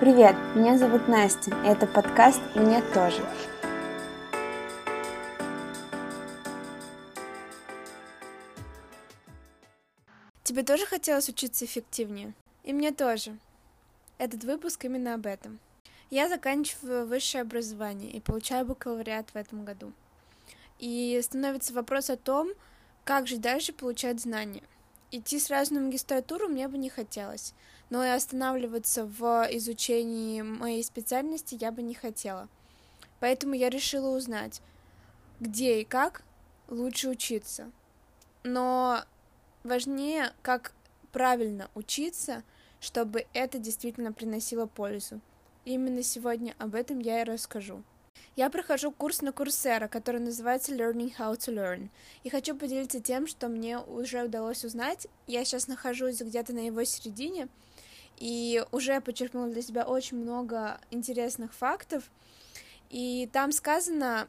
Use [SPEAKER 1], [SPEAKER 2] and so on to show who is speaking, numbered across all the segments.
[SPEAKER 1] Привет, меня зовут Настя, и это подкаст «Мне тоже».
[SPEAKER 2] Тебе тоже хотелось учиться эффективнее? И мне тоже. Этот выпуск именно об этом. Я заканчиваю высшее образование и получаю бакалавриат в этом году. И становится вопрос о том, как же дальше получать знания. Идти сразу на магистратуру мне бы не хотелось, но и останавливаться в изучении моей специальности я бы не хотела. Поэтому я решила узнать, где и как лучше учиться. Но важнее, как правильно учиться, чтобы это действительно приносило пользу. И именно сегодня об этом я и расскажу. Я прохожу курс на Курсера, который называется Learning How to Learn. И хочу поделиться тем, что мне уже удалось узнать. Я сейчас нахожусь где-то на его середине, и уже подчеркнула для себя очень много интересных фактов. И там сказано,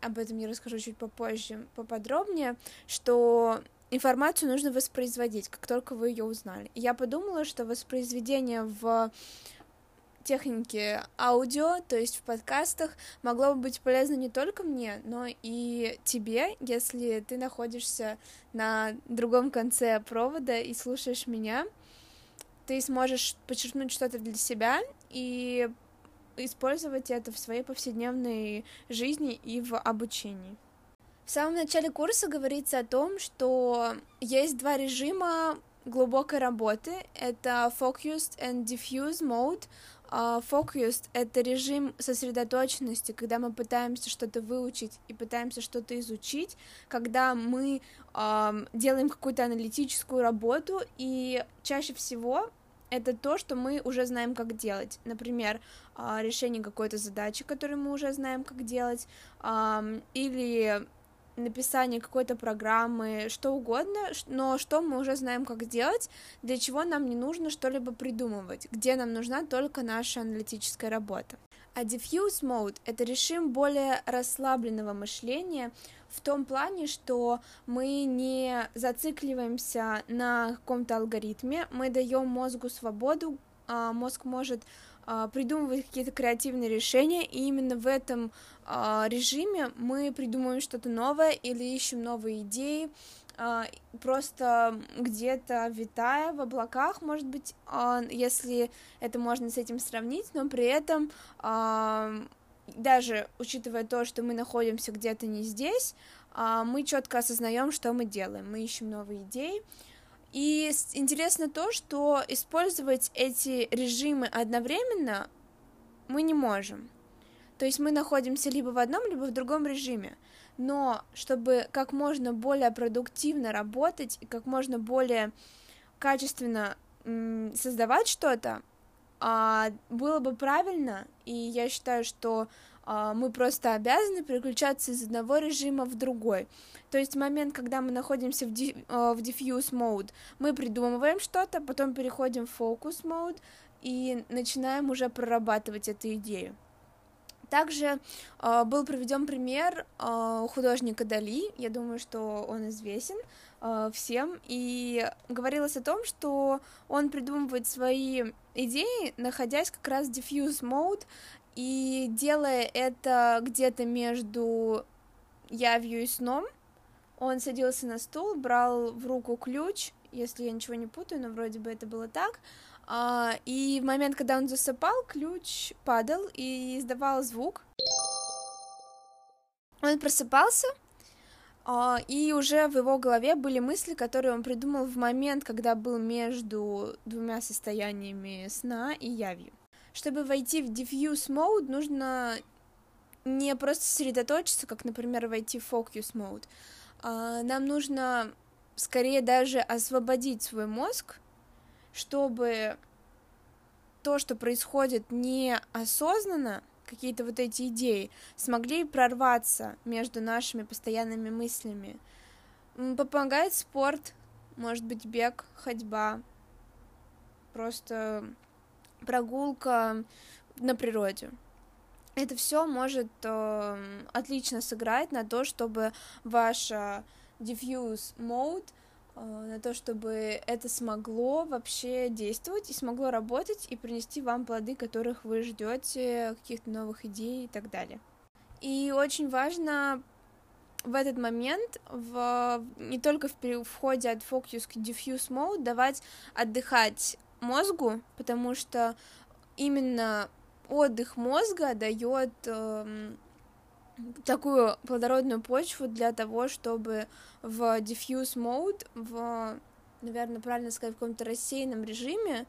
[SPEAKER 2] об этом я расскажу чуть попозже, поподробнее, что информацию нужно воспроизводить, как только вы ее узнали. И я подумала, что воспроизведение в техники аудио, то есть в подкастах, могло бы быть полезно не только мне, но и тебе, если ты находишься на другом конце провода и слушаешь меня, ты сможешь подчеркнуть что-то для себя и использовать это в своей повседневной жизни и в обучении. В самом начале курса говорится о том, что есть два режима глубокой работы. Это focused and diffuse mode. Uh, focused — это режим сосредоточенности, когда мы пытаемся что-то выучить и пытаемся что-то изучить, когда мы uh, делаем какую-то аналитическую работу, и чаще всего это то, что мы уже знаем, как делать. Например, uh, решение какой-то задачи, которую мы уже знаем, как делать, или написание какой-то программы, что угодно, но что мы уже знаем, как делать, для чего нам не нужно что-либо придумывать, где нам нужна только наша аналитическая работа. А diffuse mode — это режим более расслабленного мышления в том плане, что мы не зацикливаемся на каком-то алгоритме, мы даем мозгу свободу, а мозг может придумывать какие-то креативные решения, и именно в этом а, режиме мы придумываем что-то новое или ищем новые идеи, а, просто где-то витая в облаках, может быть, если это можно с этим сравнить, но при этом даже учитывая то, что мы находимся где-то не здесь, мы четко осознаем, что мы делаем, мы ищем новые идеи, и интересно то, что использовать эти режимы одновременно мы не можем. То есть мы находимся либо в одном, либо в другом режиме. Но чтобы как можно более продуктивно работать и как можно более качественно создавать что-то, а, было бы правильно, и я считаю, что мы просто обязаны переключаться из одного режима в другой. То есть момент, когда мы находимся в, а, в diffuse mode, мы придумываем что-то, потом переходим в focus mode и начинаем уже прорабатывать эту идею. Также э, был приведен пример э, художника Дали, я думаю, что он известен э, всем, и говорилось о том, что он придумывает свои идеи, находясь как раз в diffuse mode, и делая это где-то между явью и сном, он садился на стул, брал в руку ключ, если я ничего не путаю, но вроде бы это было так, а, и в момент, когда он засыпал, ключ падал и издавал звук. Он просыпался, а, и уже в его голове были мысли, которые он придумал в момент, когда был между двумя состояниями сна и явью. Чтобы войти в diffuse mode, нужно не просто сосредоточиться, как, например, войти в focus mode. А, нам нужно скорее даже освободить свой мозг, чтобы то, что происходит неосознанно, какие-то вот эти идеи, смогли прорваться между нашими постоянными мыслями. Помогает спорт, может быть, бег, ходьба, просто прогулка на природе. Это все может э, отлично сыграть на то, чтобы ваша diffuse mode на то, чтобы это смогло вообще действовать и смогло работать и принести вам плоды, которых вы ждете, каких-то новых идей и так далее. И очень важно в этот момент в, не только в входе от focus к diffuse mode давать отдыхать мозгу, потому что именно отдых мозга дает э, такую плодородную почву для того, чтобы в diffuse mode, в, наверное, правильно сказать, в каком-то рассеянном режиме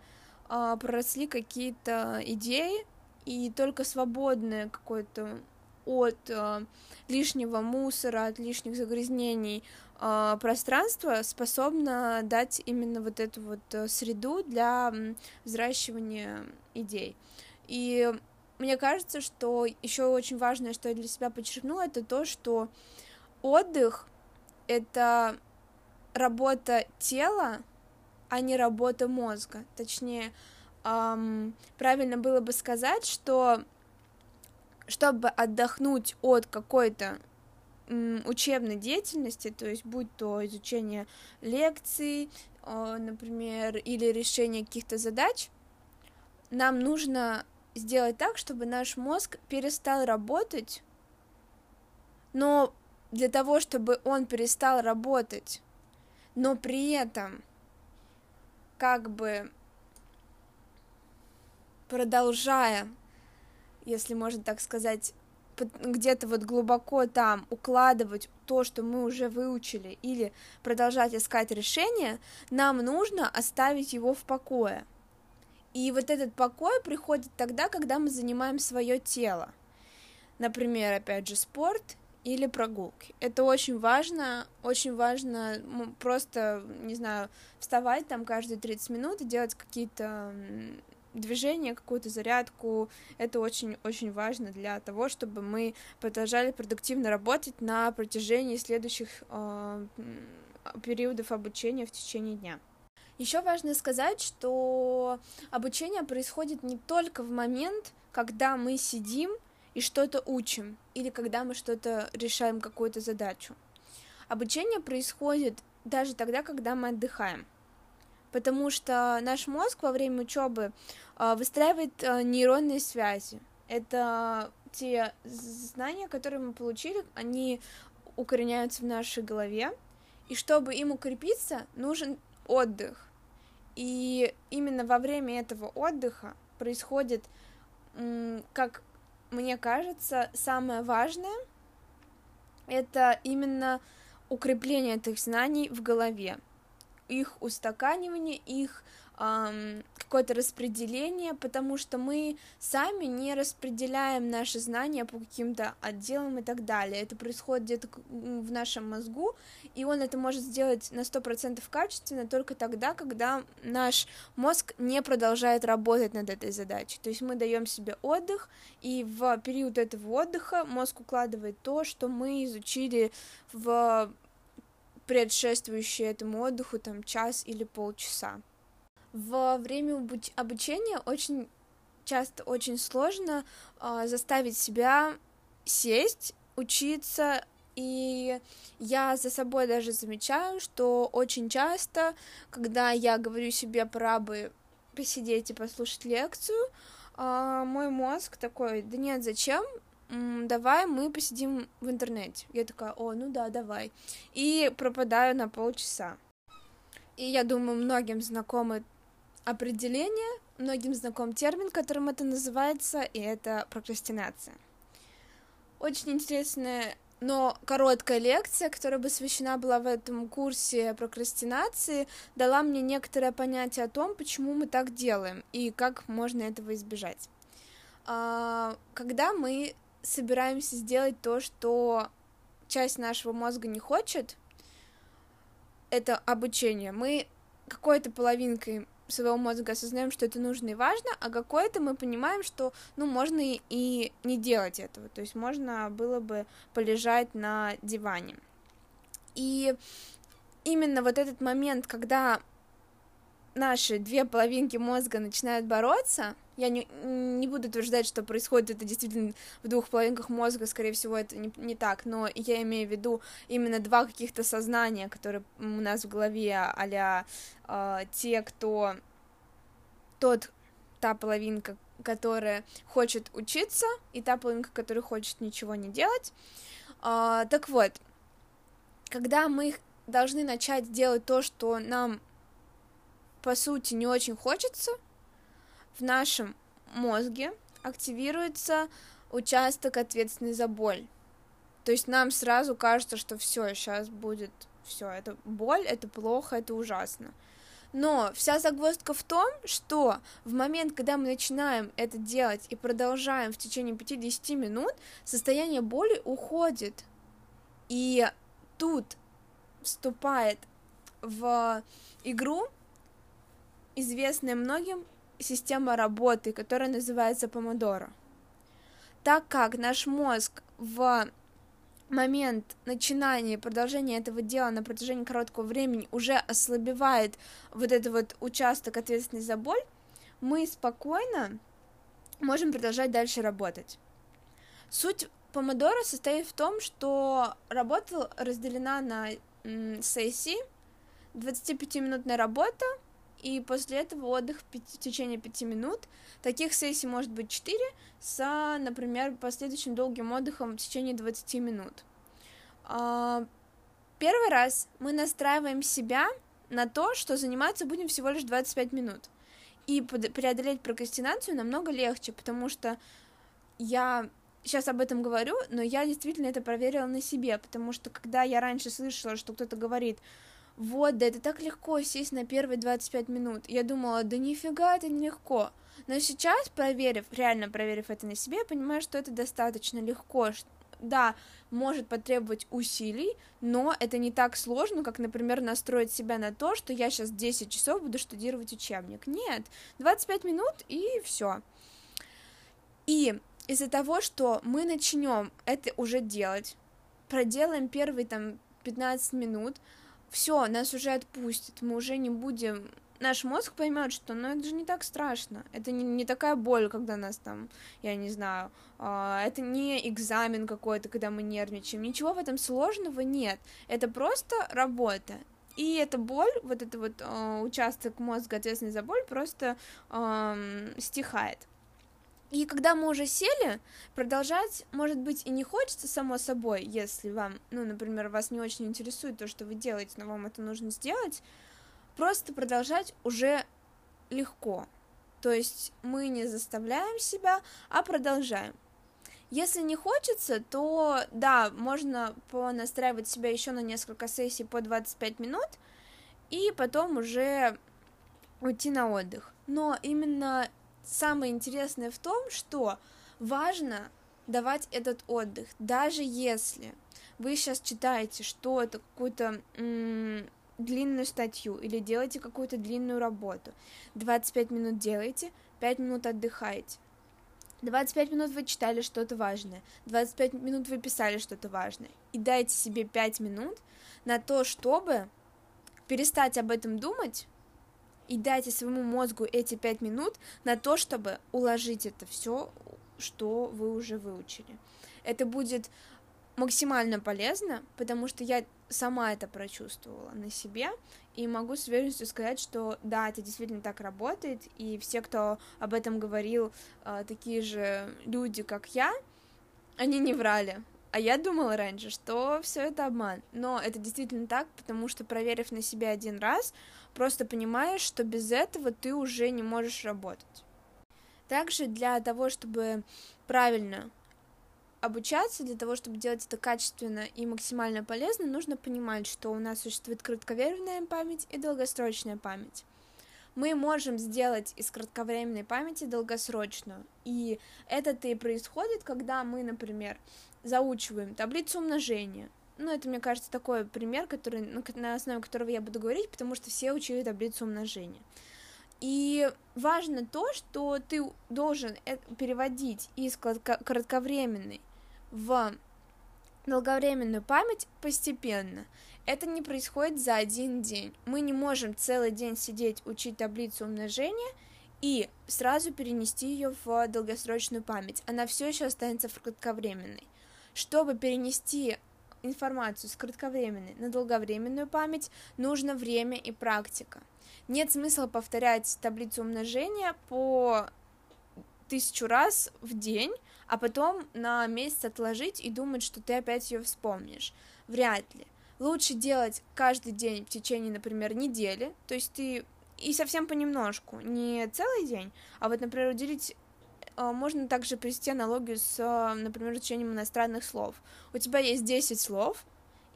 [SPEAKER 2] э, проросли какие-то идеи, и только свободное какое-то от э, лишнего мусора, от лишних загрязнений пространство способно дать именно вот эту вот э, среду для взращивания идей. И мне кажется, что еще очень важное, что я для себя подчеркнула, это то, что отдых — это работа тела, а не работа мозга. Точнее, эм, правильно было бы сказать, что чтобы отдохнуть от какой-то учебной деятельности, то есть будь то изучение лекций, например, или решение каких-то задач, нам нужно сделать так, чтобы наш мозг перестал работать, но для того, чтобы он перестал работать, но при этом как бы продолжая если можно так сказать, где-то вот глубоко там укладывать то, что мы уже выучили, или продолжать искать решение, нам нужно оставить его в покое. И вот этот покой приходит тогда, когда мы занимаем свое тело. Например, опять же, спорт или прогулки. Это очень важно, очень важно просто, не знаю, вставать там каждые 30 минут и делать какие-то движение, какую-то зарядку. Это очень-очень важно для того, чтобы мы продолжали продуктивно работать на протяжении следующих э, периодов обучения в течение дня. Еще важно сказать, что обучение происходит не только в момент, когда мы сидим и что-то учим, или когда мы что-то решаем, какую-то задачу. Обучение происходит даже тогда, когда мы отдыхаем потому что наш мозг во время учебы а, выстраивает а, нейронные связи. Это те знания, которые мы получили, они укореняются в нашей голове, и чтобы им укрепиться, нужен отдых. И именно во время этого отдыха происходит, как мне кажется, самое важное, это именно укрепление этих знаний в голове их устаканивание, их эм, какое-то распределение, потому что мы сами не распределяем наши знания по каким-то отделам и так далее. Это происходит где-то в нашем мозгу, и он это может сделать на 100% качественно только тогда, когда наш мозг не продолжает работать над этой задачей. То есть мы даем себе отдых, и в период этого отдыха мозг укладывает то, что мы изучили в предшествующие этому отдыху там час или полчаса. Во время обучения очень часто очень сложно э, заставить себя сесть, учиться, и я за собой даже замечаю, что очень часто, когда я говорю себе пора бы посидеть и послушать лекцию, э, мой мозг такой, да нет, зачем, давай мы посидим в интернете. Я такая, о, ну да, давай. И пропадаю на полчаса. И я думаю, многим знакомы определение, многим знаком термин, которым это называется, и это прокрастинация. Очень интересная, но короткая лекция, которая посвящена была в этом курсе прокрастинации, дала мне некоторое понятие о том, почему мы так делаем и как можно этого избежать. А, когда мы собираемся сделать то, что часть нашего мозга не хочет, это обучение. Мы какой-то половинкой своего мозга осознаем, что это нужно и важно, а какой-то мы понимаем, что, ну, можно и, и не делать этого, то есть можно было бы полежать на диване. И именно вот этот момент, когда наши две половинки мозга начинают бороться, я не, не буду утверждать, что происходит это действительно в двух половинках мозга, скорее всего, это не, не так, но я имею в виду именно два каких-то сознания, которые у нас в голове, а э, те, кто тот, та половинка, которая хочет учиться, и та половинка, которая хочет ничего не делать. Э, так вот, когда мы должны начать делать то, что нам по сути не очень хочется, в нашем мозге активируется участок, ответственный за боль. То есть нам сразу кажется, что все, сейчас будет все, это боль, это плохо, это ужасно. Но вся загвоздка в том, что в момент, когда мы начинаем это делать и продолжаем в течение 5-10 минут, состояние боли уходит. И тут вступает в игру известная многим система работы, которая называется помодоро. Так как наш мозг в момент начинания и продолжения этого дела на протяжении короткого времени уже ослабевает вот этот вот участок ответственный за боль, мы спокойно можем продолжать дальше работать. Суть помодоро состоит в том, что работа разделена на сессии, 25-минутная работа, и после этого отдых в течение 5 минут. Таких сессий может быть 4 с, например, последующим долгим отдыхом в течение 20 минут. А, первый раз мы настраиваем себя на то, что заниматься будем всего лишь 25 минут. И преодолеть прокрастинацию намного легче, потому что я сейчас об этом говорю, но я действительно это проверила на себе, потому что когда я раньше слышала, что кто-то говорит, вот, да это так легко сесть на первые 25 минут. Я думала, да нифига это нелегко. Но сейчас, проверив, реально проверив это на себе, я понимаю, что это достаточно легко. Да, может потребовать усилий, но это не так сложно, как, например, настроить себя на то, что я сейчас 10 часов буду штудировать учебник. Нет, 25 минут и все. И из-за того, что мы начнем это уже делать, проделаем первые там 15 минут, все, нас уже отпустит, мы уже не будем наш мозг поймет, что ну это же не так страшно, это не, не такая боль, когда нас там, я не знаю, э, это не экзамен какой-то, когда мы нервничаем, ничего в этом сложного нет, это просто работа. И эта боль, вот этот вот э, участок мозга, ответственный за боль, просто э, стихает. И когда мы уже сели, продолжать, может быть, и не хочется, само собой, если вам, ну, например, вас не очень интересует то, что вы делаете, но вам это нужно сделать, просто продолжать уже легко. То есть мы не заставляем себя, а продолжаем. Если не хочется, то да, можно понастраивать себя еще на несколько сессий по 25 минут, и потом уже уйти на отдых. Но именно самое интересное в том, что важно давать этот отдых, даже если вы сейчас читаете что-то, какую-то м- длинную статью или делаете какую-то длинную работу. 25 минут делаете, 5 минут отдыхаете. 25 минут вы читали что-то важное, 25 минут вы писали что-то важное. И дайте себе 5 минут на то, чтобы перестать об этом думать и дайте своему мозгу эти пять минут на то, чтобы уложить это все, что вы уже выучили. Это будет максимально полезно, потому что я сама это прочувствовала на себе, и могу с уверенностью сказать, что да, это действительно так работает, и все, кто об этом говорил, а, такие же люди, как я, они не врали. А я думала раньше, что все это обман. Но это действительно так, потому что проверив на себя один раз, просто понимаешь, что без этого ты уже не можешь работать. Также для того, чтобы правильно обучаться, для того, чтобы делать это качественно и максимально полезно, нужно понимать, что у нас существует кратковременная память и долгосрочная память. Мы можем сделать из кратковременной памяти долгосрочную, и это-то и происходит, когда мы, например, заучиваем таблицу умножения, ну, это, мне кажется, такой пример, который, на основе которого я буду говорить, потому что все учили таблицу умножения. И важно то, что ты должен переводить из кратковременной в долговременную память постепенно. Это не происходит за один день. Мы не можем целый день сидеть, учить таблицу умножения и сразу перенести ее в долгосрочную память. Она все еще останется в кратковременной. Чтобы перенести информацию с кратковременной на долговременную память, нужно время и практика. Нет смысла повторять таблицу умножения по тысячу раз в день, а потом на месяц отложить и думать, что ты опять ее вспомнишь. Вряд ли. Лучше делать каждый день в течение, например, недели, то есть ты и совсем понемножку, не целый день, а вот, например, уделить можно также привести аналогию с, э, например, изучением иностранных слов. У тебя есть 10 слов,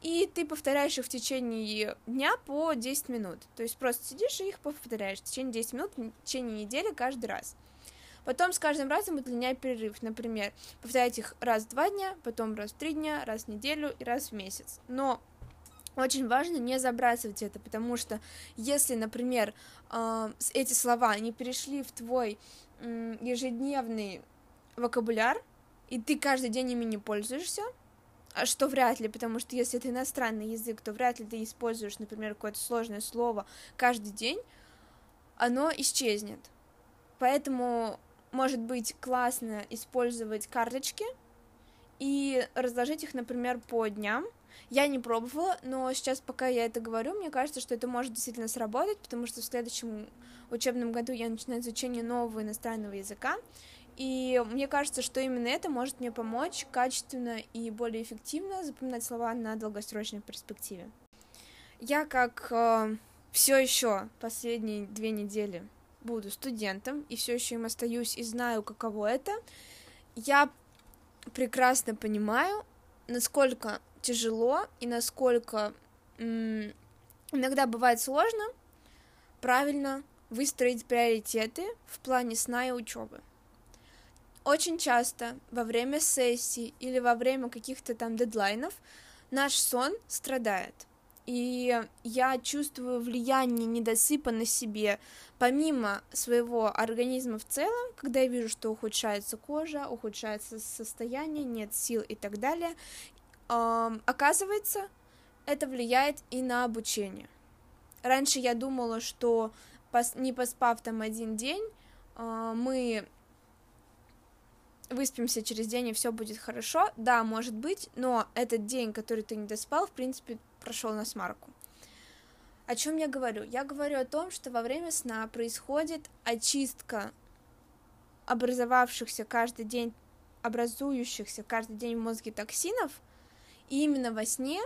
[SPEAKER 2] и ты повторяешь их в течение дня по 10 минут. То есть просто сидишь и их повторяешь в течение 10 минут, в течение недели каждый раз. Потом с каждым разом удлиняй перерыв. Например, повторять их раз в два дня, потом раз в три дня, раз в неделю и раз в месяц. Но очень важно не забрасывать это, потому что если, например, э, эти слова не перешли в твой ежедневный вокабуляр, и ты каждый день ими не пользуешься, а что вряд ли, потому что если это иностранный язык, то вряд ли ты используешь, например, какое-то сложное слово каждый день, оно исчезнет. Поэтому может быть классно использовать карточки и разложить их, например, по дням. Я не пробовала, но сейчас, пока я это говорю, мне кажется, что это может действительно сработать, потому что в следующем учебном году я начинаю изучение нового иностранного языка, и мне кажется, что именно это может мне помочь качественно и более эффективно запоминать слова на долгосрочной перспективе. Я как э, все еще последние две недели буду студентом и все еще им остаюсь и знаю, каково это, я прекрасно понимаю, насколько тяжело и насколько м- иногда бывает сложно правильно выстроить приоритеты в плане сна и учебы. Очень часто во время сессий или во время каких-то там дедлайнов наш сон страдает – и я чувствую влияние недосыпа на себе, помимо своего организма в целом, когда я вижу, что ухудшается кожа, ухудшается состояние, нет сил и так далее, оказывается, это влияет и на обучение. Раньше я думала, что не поспав там один день, а, мы выспимся через день, и все будет хорошо. Да, может быть, но этот день, который ты не доспал, в принципе, прошел на смарку. О чем я говорю? Я говорю о том, что во время сна происходит очистка образовавшихся каждый день, образующихся каждый день в мозге токсинов, и именно во сне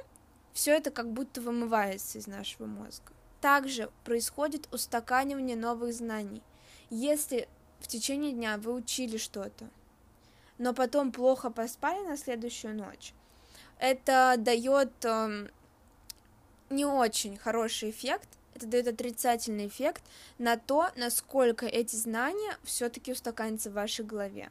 [SPEAKER 2] все это как будто вымывается из нашего мозга. Также происходит устаканивание новых знаний. Если в течение дня вы учили что-то, но потом плохо поспали на следующую ночь, это дает эм, не очень хороший эффект, это дает отрицательный эффект на то, насколько эти знания все-таки устаканятся в вашей голове.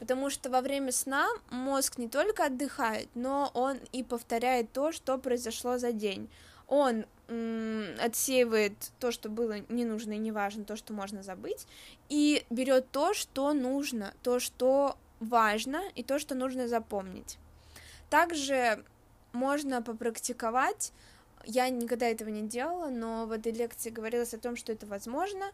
[SPEAKER 2] Потому что во время сна мозг не только отдыхает, но он и повторяет то, что произошло за день. Он отсеивает то, что было не нужно и не то, что можно забыть, и берет то, что нужно, то, что важно, и то, что нужно запомнить. Также можно попрактиковать я никогда этого не делала, но в этой лекции говорилось о том, что это возможно,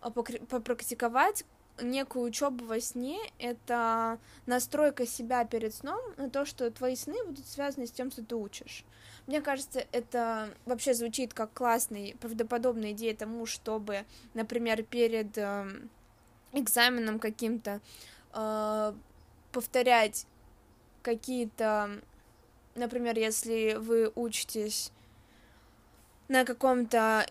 [SPEAKER 2] а, попрактиковать некую учебу во сне — это настройка себя перед сном на то, что твои сны будут связаны с тем, что ты учишь. Мне кажется, это вообще звучит как классная, правдоподобная идея тому, чтобы, например, перед э, экзаменом каким-то э, повторять какие-то, например, если вы учитесь на каком-то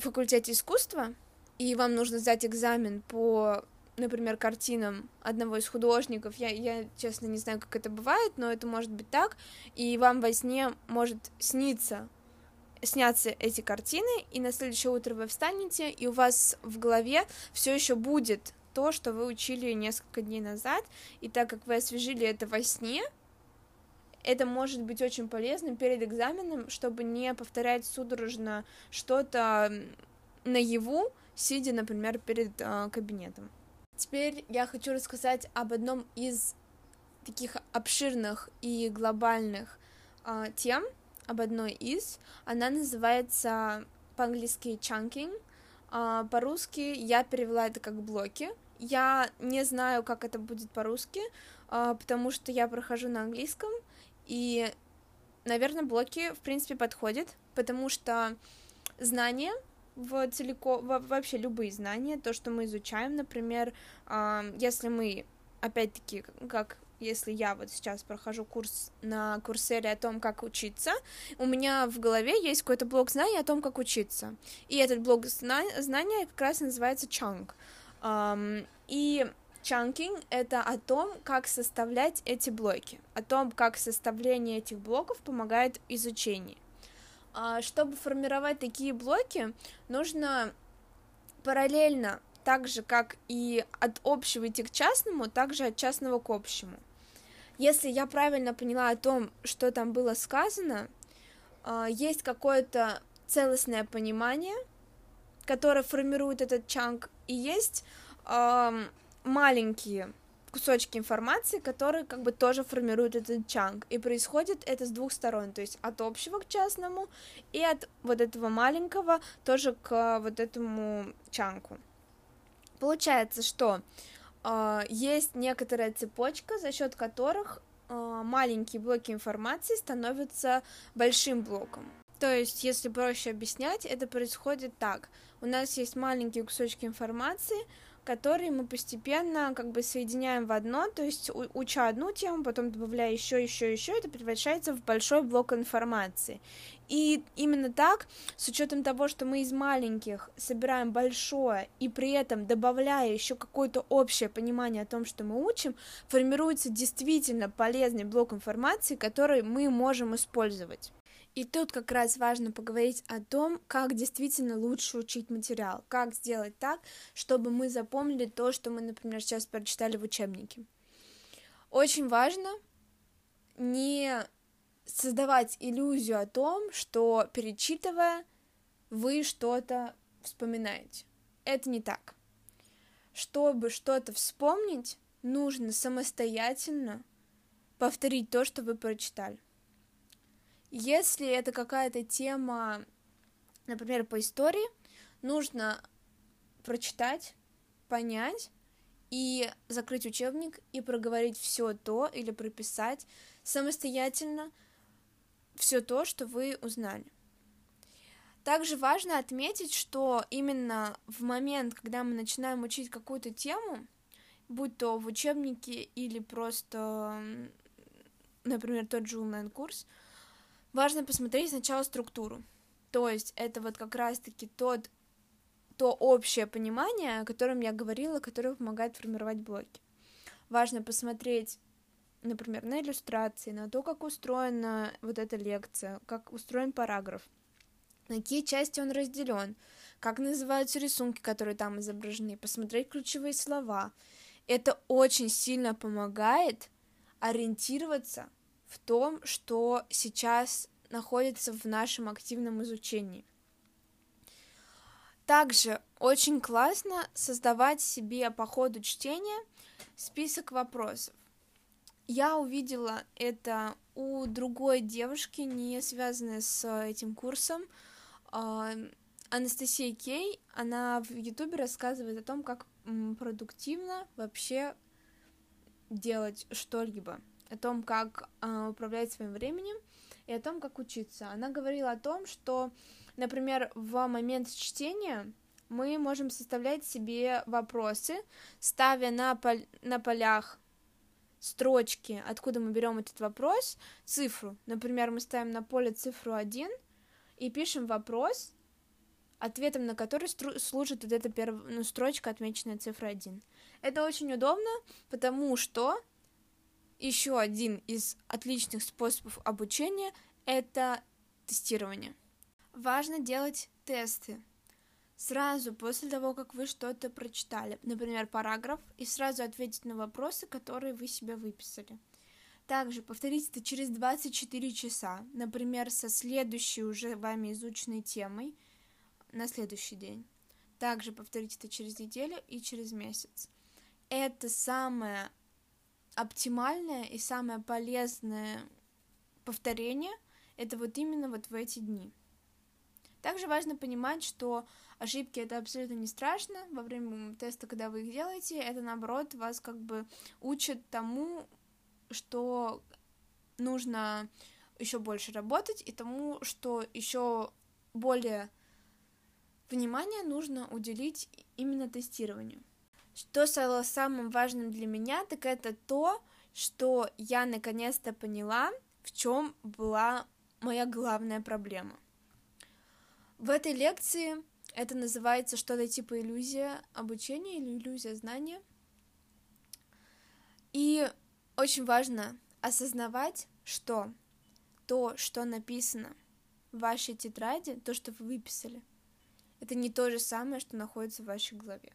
[SPEAKER 2] факультете искусства, и вам нужно сдать экзамен по, например, картинам одного из художников, я, я, честно, не знаю, как это бывает, но это может быть так, и вам во сне может сниться снятся эти картины, и на следующее утро вы встанете, и у вас в голове все еще будет то, что вы учили несколько дней назад, и так как вы освежили это во сне, это может быть очень полезным перед экзаменом, чтобы не повторять судорожно что-то наяву, сидя, например, перед э, кабинетом. Теперь я хочу рассказать об одном из таких обширных и глобальных э, тем, об одной из. Она называется по-английски chunking, а по-русски я перевела это как блоки. Я не знаю, как это будет по-русски, а, потому что я прохожу на английском, и, наверное, блоки, в принципе, подходят, потому что знания в целиком, вообще любые знания, то, что мы изучаем, например, если мы, опять-таки, как если я вот сейчас прохожу курс на курсере о том, как учиться, у меня в голове есть какой-то блок знаний о том, как учиться. И этот блок знания как раз называется. Um, и chunking — это о том, как составлять эти блоки, о том, как составление этих блоков помогает изучению. Uh, чтобы формировать такие блоки, нужно параллельно так же, как и от общего идти к частному, также от частного к общему. Если я правильно поняла о том, что там было сказано, а, есть какое-то целостное понимание, которое формирует этот чанк, и есть маленькие кусочки информации, которые как бы тоже формируют этот чанк. И происходит это с двух сторон, то есть от общего к частному и от вот этого маленького тоже к вот этому чанку. Получается, что э, есть некоторая цепочка, за счет которых э, маленькие блоки информации становятся большим блоком. То есть, если проще объяснять, это происходит так. У нас есть маленькие кусочки информации, которые мы постепенно как бы соединяем в одно, то есть уча одну тему, потом добавляя еще, еще, еще, это превращается в большой блок информации. И именно так, с учетом того, что мы из маленьких собираем большое и при этом добавляя еще какое-то общее понимание о том, что мы учим, формируется действительно полезный блок информации, который мы можем использовать. И тут как раз важно поговорить о том, как действительно лучше учить материал, как сделать так, чтобы мы запомнили то, что мы, например, сейчас прочитали в учебнике. Очень важно не создавать иллюзию о том, что перечитывая, вы что-то вспоминаете. Это не так. Чтобы что-то вспомнить, нужно самостоятельно повторить то, что вы прочитали. Если это какая-то тема, например, по истории, нужно прочитать, понять и закрыть учебник и проговорить все то или прописать самостоятельно все то, что вы узнали. Также важно отметить, что именно в момент, когда мы начинаем учить какую-то тему, будь то в учебнике или просто, например, тот же онлайн-курс, важно посмотреть сначала структуру. То есть это вот как раз-таки тот, то общее понимание, о котором я говорила, которое помогает формировать блоки. Важно посмотреть, например, на иллюстрации, на то, как устроена вот эта лекция, как устроен параграф, на какие части он разделен, как называются рисунки, которые там изображены, посмотреть ключевые слова. Это очень сильно помогает ориентироваться в том, что сейчас находится в нашем активном изучении. Также очень классно создавать себе по ходу чтения список вопросов. Я увидела это у другой девушки, не связанной с этим курсом. А, Анастасия Кей, она в Ютубе рассказывает о том, как продуктивно вообще делать что-либо о том, как э, управлять своим временем и о том, как учиться. Она говорила о том, что, например, в момент чтения мы можем составлять себе вопросы, ставя на, пол на полях строчки, откуда мы берем этот вопрос, цифру. Например, мы ставим на поле цифру 1 и пишем вопрос, ответом на который служит вот эта перв... ну, строчка, отмеченная цифрой 1. Это очень удобно, потому что еще один из отличных способов обучения – это тестирование. Важно делать тесты сразу после того, как вы что-то прочитали, например, параграф, и сразу ответить на вопросы, которые вы себе выписали. Также повторите это через 24 часа, например, со следующей уже вами изученной темой на следующий день. Также повторите это через неделю и через месяц. Это самое оптимальное и самое полезное повторение это вот именно вот в эти дни. Также важно понимать, что ошибки это абсолютно не страшно. Во время теста, когда вы их делаете, это наоборот вас как бы учит тому, что нужно еще больше работать, и тому, что еще более внимания нужно уделить именно тестированию. Что стало самым важным для меня, так это то, что я наконец-то поняла, в чем была моя главная проблема. В этой лекции это называется что-то типа иллюзия обучения или иллюзия знания. И очень важно осознавать, что то, что написано в вашей тетради, то, что вы выписали, это не то же самое, что находится в вашей голове.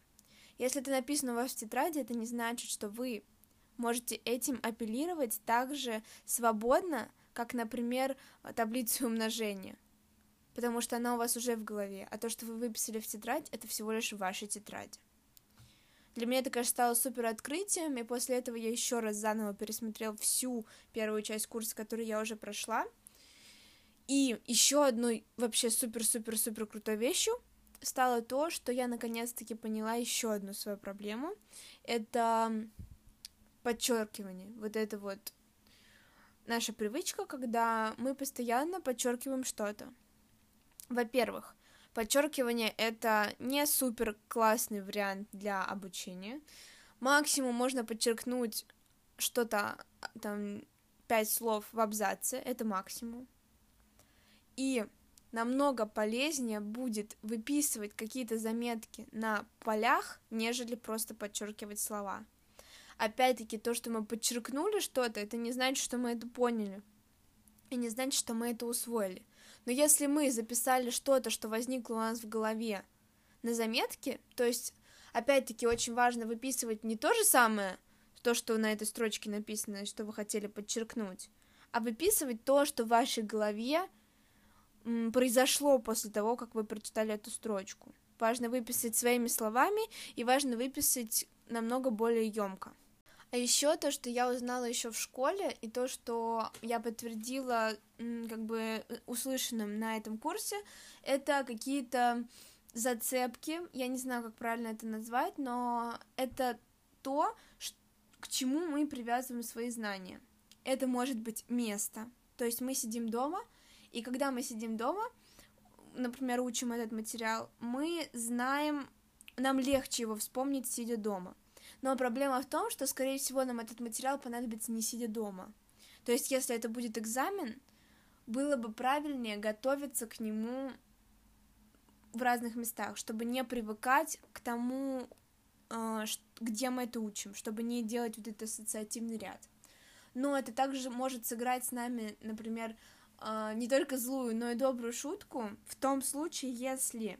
[SPEAKER 2] Если это написано у вас в тетради, это не значит, что вы можете этим апеллировать так же свободно, как, например, таблицу умножения — потому что она у вас уже в голове, а то, что вы выписали в тетрадь, это всего лишь ваша тетрадь. Для меня это, конечно, стало супер открытием, и после этого я еще раз заново пересмотрел всю первую часть курса, которую я уже прошла. И еще одной вообще супер-супер-супер крутой вещью стало то, что я наконец-таки поняла еще одну свою проблему. Это подчеркивание. Вот это вот наша привычка, когда мы постоянно подчеркиваем что-то. Во-первых, подчеркивание это не супер классный вариант для обучения. Максимум можно подчеркнуть что-то, там, пять слов в абзаце, это максимум. И намного полезнее будет выписывать какие-то заметки на полях, нежели просто подчеркивать слова. Опять-таки, то, что мы подчеркнули что-то, это не значит, что мы это поняли. И не значит, что мы это усвоили. Но если мы записали что-то, что возникло у нас в голове на заметке, то есть, опять-таки, очень важно выписывать не то же самое, то, что на этой строчке написано, что вы хотели подчеркнуть, а выписывать то, что в вашей голове произошло после того, как вы прочитали эту строчку. Важно выписать своими словами и важно выписать намного более емко. А еще то, что я узнала еще в школе, и то, что я подтвердила как бы услышанным на этом курсе, это какие-то зацепки, я не знаю, как правильно это назвать, но это то, к чему мы привязываем свои знания. Это может быть место, то есть мы сидим дома, и когда мы сидим дома, например, учим этот материал, мы знаем, нам легче его вспомнить, сидя дома. Но проблема в том, что, скорее всего, нам этот материал понадобится не сидя дома. То есть, если это будет экзамен, было бы правильнее готовиться к нему в разных местах, чтобы не привыкать к тому, э, где мы это учим, чтобы не делать вот этот ассоциативный ряд. Но это также может сыграть с нами, например, э, не только злую, но и добрую шутку в том случае, если,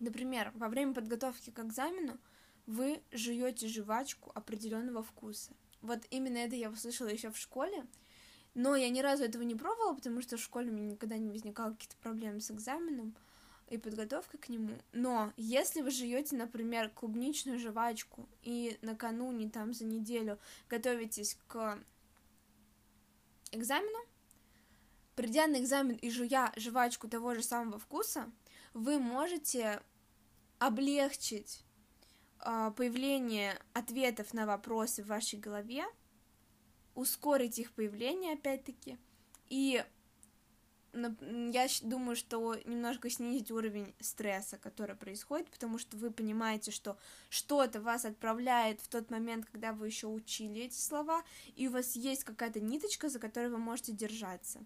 [SPEAKER 2] например, во время подготовки к экзамену вы жуете жвачку определенного вкуса. Вот именно это я услышала еще в школе, но я ни разу этого не пробовала, потому что в школе у меня никогда не возникало каких-то проблем с экзаменом и подготовкой к нему. Но если вы жуете, например, клубничную жвачку и накануне, там, за неделю готовитесь к экзамену, придя на экзамен и жуя жвачку того же самого вкуса, вы можете облегчить а, появление ответов на вопросы в вашей голове, ускорить их появление, опять-таки, и я думаю, что немножко снизить уровень стресса, который происходит, потому что вы понимаете, что что-то вас отправляет в тот момент, когда вы еще учили эти слова, и у вас есть какая-то ниточка, за которой вы можете держаться.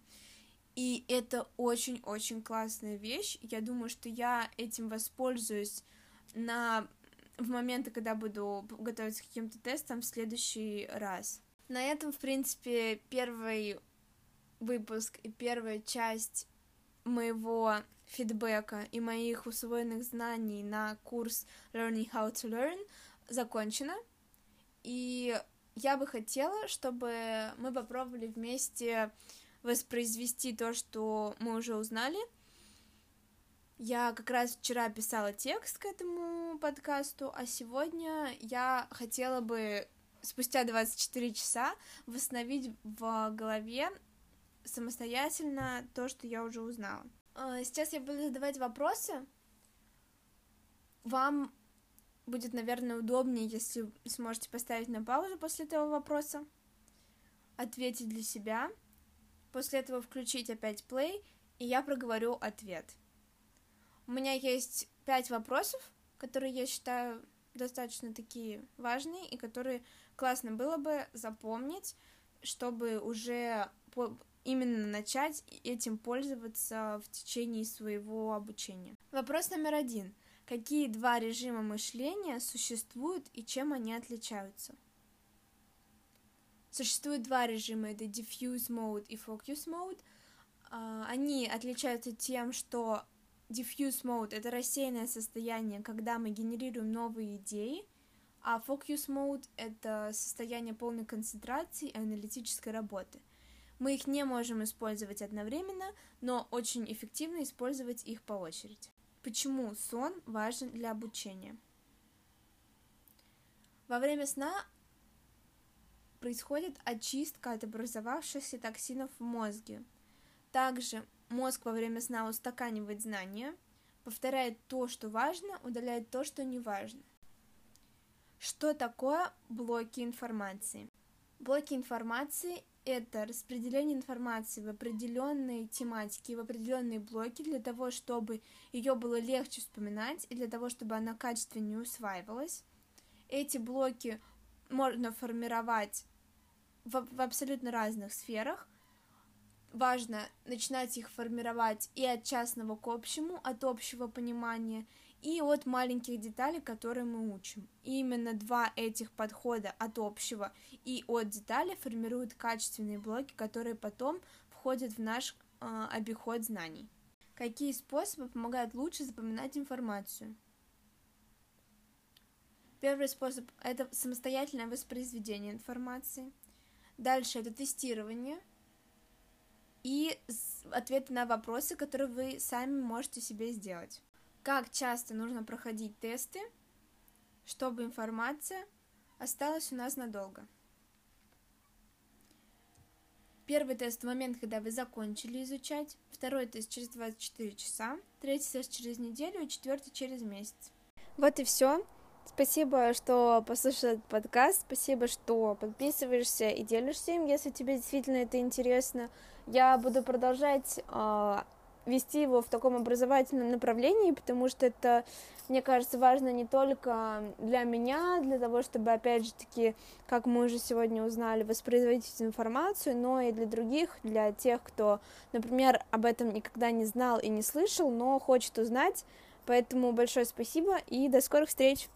[SPEAKER 2] И это очень-очень классная вещь. Я думаю, что я этим воспользуюсь на в моменты, когда буду готовиться к каким-то тестам в следующий раз. На этом, в принципе, первый выпуск и первая часть моего фидбэка и моих усвоенных знаний на курс Learning How to Learn закончена. И я бы хотела, чтобы мы попробовали вместе воспроизвести то, что мы уже узнали — я как раз вчера писала текст к этому подкасту, а сегодня я хотела бы спустя 24 часа восстановить в голове самостоятельно то, что я уже узнала. А, сейчас я буду задавать вопросы. Вам будет, наверное, удобнее, если сможете поставить на паузу после этого вопроса, ответить для себя, после этого включить опять play, и я проговорю ответ. У меня есть пять вопросов, которые я считаю достаточно такие важные и которые классно было бы запомнить, чтобы уже именно начать этим пользоваться в течение своего обучения. Вопрос номер один. Какие два режима мышления существуют и чем они отличаются? Существует два режима, это diffuse mode и focus mode. А, они отличаются тем, что diffuse mode — это рассеянное состояние, когда мы генерируем новые идеи, а focus mode — это состояние полной концентрации и аналитической работы. Мы их не можем использовать одновременно, но очень эффективно использовать их по очереди. Почему сон важен для обучения? Во время сна происходит очистка от образовавшихся токсинов в мозге. Также Мозг во время сна устаканивает знания, повторяет то, что важно, удаляет то, что не важно. Что такое блоки информации? Блоки информации — это распределение информации в определенные тематики, в определенные блоки для того, чтобы ее было легче вспоминать и для того, чтобы она качественнее усваивалась. Эти блоки можно формировать в, в абсолютно разных сферах, важно начинать их формировать и от частного к общему, от общего понимания, и от маленьких деталей, которые мы учим. И именно два этих подхода от общего и от деталей формируют качественные блоки, которые потом входят в наш э, обиход знаний. Какие способы помогают лучше запоминать информацию? Первый способ – это самостоятельное воспроизведение информации. Дальше это тестирование – и ответы на вопросы, которые вы сами можете себе сделать. Как часто нужно проходить тесты, чтобы информация осталась у нас надолго. Первый тест в момент, когда вы закончили изучать, второй тест через 24 часа, третий тест через неделю и четвертый через месяц. Вот и все. Спасибо, что послушал этот подкаст, спасибо, что подписываешься и делишься им, если тебе действительно это интересно. Я буду продолжать э, вести его в таком образовательном направлении, потому что это, мне кажется, важно не только для меня, для того, чтобы, опять же таки, как мы уже сегодня узнали, воспроизводить информацию, но и для других, для тех, кто, например, об этом никогда не знал и не слышал, но хочет узнать. Поэтому большое спасибо и до скорых встреч!